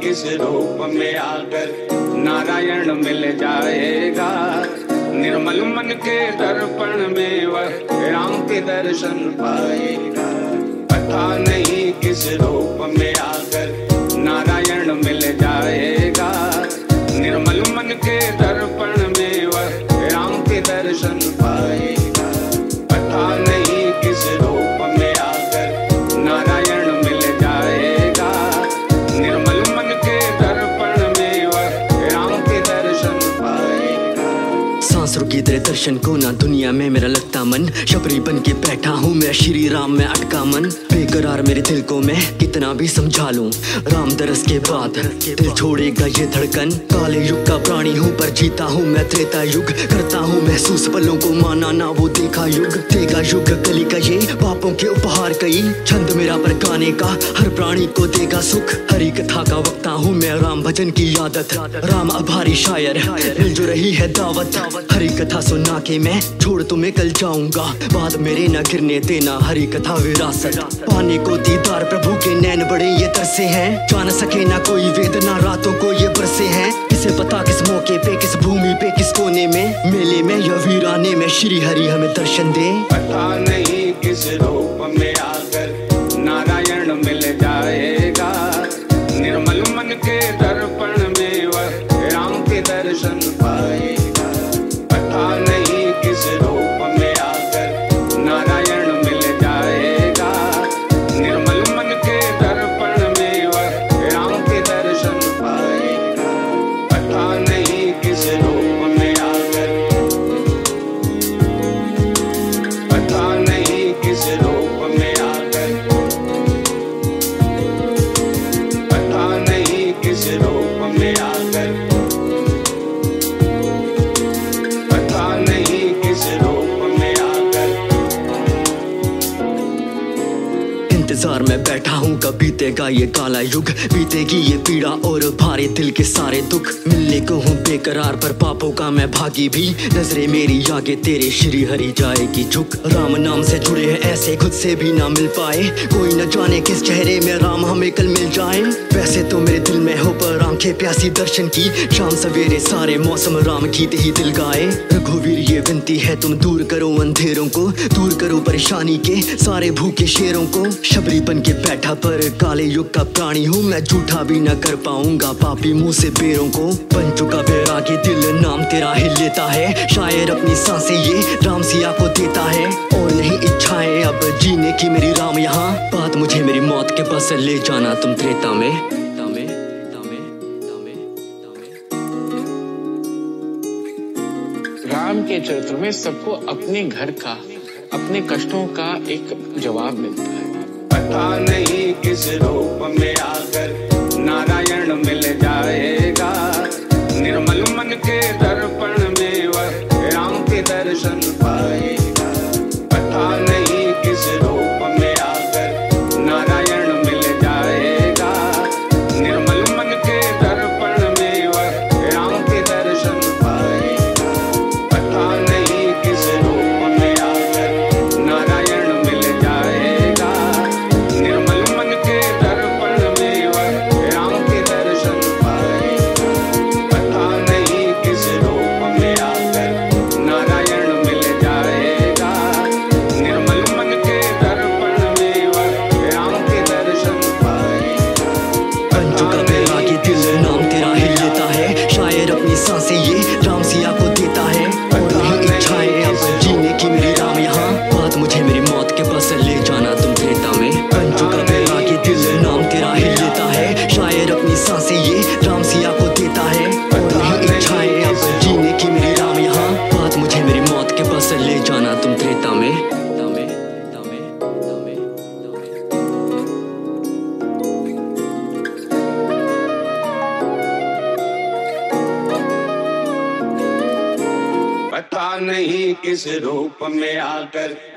किस रूप में आकर नारायण मिल जाएगा? निर्मल मन के दर्पण में वह राम के दर्शन पाएगा। पता नहीं किस रूप में आकर सांस रुकी तेरे दर्शन को ना दुनिया में मेरा लगता मन। शबरी बन के बैठा हूँ मैं, श्री राम में अटका मन। बेकरार मेरे दिल को मैं कितना भी समझा लूँ। राम दरस के बाद दिल छोड़ेगा ये धड़कन। काले युग का प्राणी हूँ पर जीता हूँ मैं, त्रेता युग। करता हूँ महसूस पलों को माना ना वो देखा युग। देगा युग कली का ये पापों के उपहार कई। छंद मेरा पर गाने का हर प्राणी को देगा सुख। हरी कथा का वक्ता हूँ मैं, राम भजन की आदत राम आभारी शायर, मिल जो रही है दावत। हरी कथा सुना के मैं छोड़ तुम्हें कल जाऊँगा। बाद मेरे न गिरने देना हरी कथा विरासत। पाने को दीदार प्रभु के नैन बड़े ये तरसे हैं। जान सके ना कोई वेदना, रातों को ये बरसे हैं। किसे पता किस मौके पे, किस भूमि पे, किस कोने में। मेले में या वीराने में श्री हरि हमें दर्शन दे। पता नहीं किस रूप में इंतज़ार में बैठा हूँ कब बीतेगा ये काला युग। बीतेगी ये पीड़ा और भारे दिल के सारे दुख। मिलने को हूँ बेकरार, पर पापों का मैं भागी भी। नजरे मेरी आगे, तेरे श्री हरी जाएगी झुक। राम नाम से जुड़े हैं, ऐसे खुद से भी ना मिल पाए। कोई न जाने किस चेहरे में राम हमें कल मिल जाए। वैसे तो मेरे दिल में हो पर आँखें प्यासी दर्शन की। शाम सवेरे सारे मौसम राम गीत ही दिल गाए। रघुवीर, ये विनती है तुम दूर करो अंधेरों को। दूर करो परेशानी के सारे भूखे शेरों को। शबरी बन के बैठा पर काले युग का प्राणी हूँ। मैं झूठा भी न कर पाऊँगा। पापी मुँह से पेड़ों को बन चुका बैरागी दिल नाम तेरा ही लेता है। शायर अपनी साँसें ये राम सिया को देता है। और नहीं इच्छाएँ अब जीने की मेरी राम यहाँ। बात मुझे मेरी मौत के बस ले जाना, तुम त्रेता में। राम के चरित्र में सबको अपने घर का, अपने कष्टों का एक जवाब मिलता है। पता नहीं किस रूप में आकर नारायण मिल जाएगा। निर्मल मन के दर्पण में वह राम के दर्शन पाएगा। नहीं किस रूप में आकर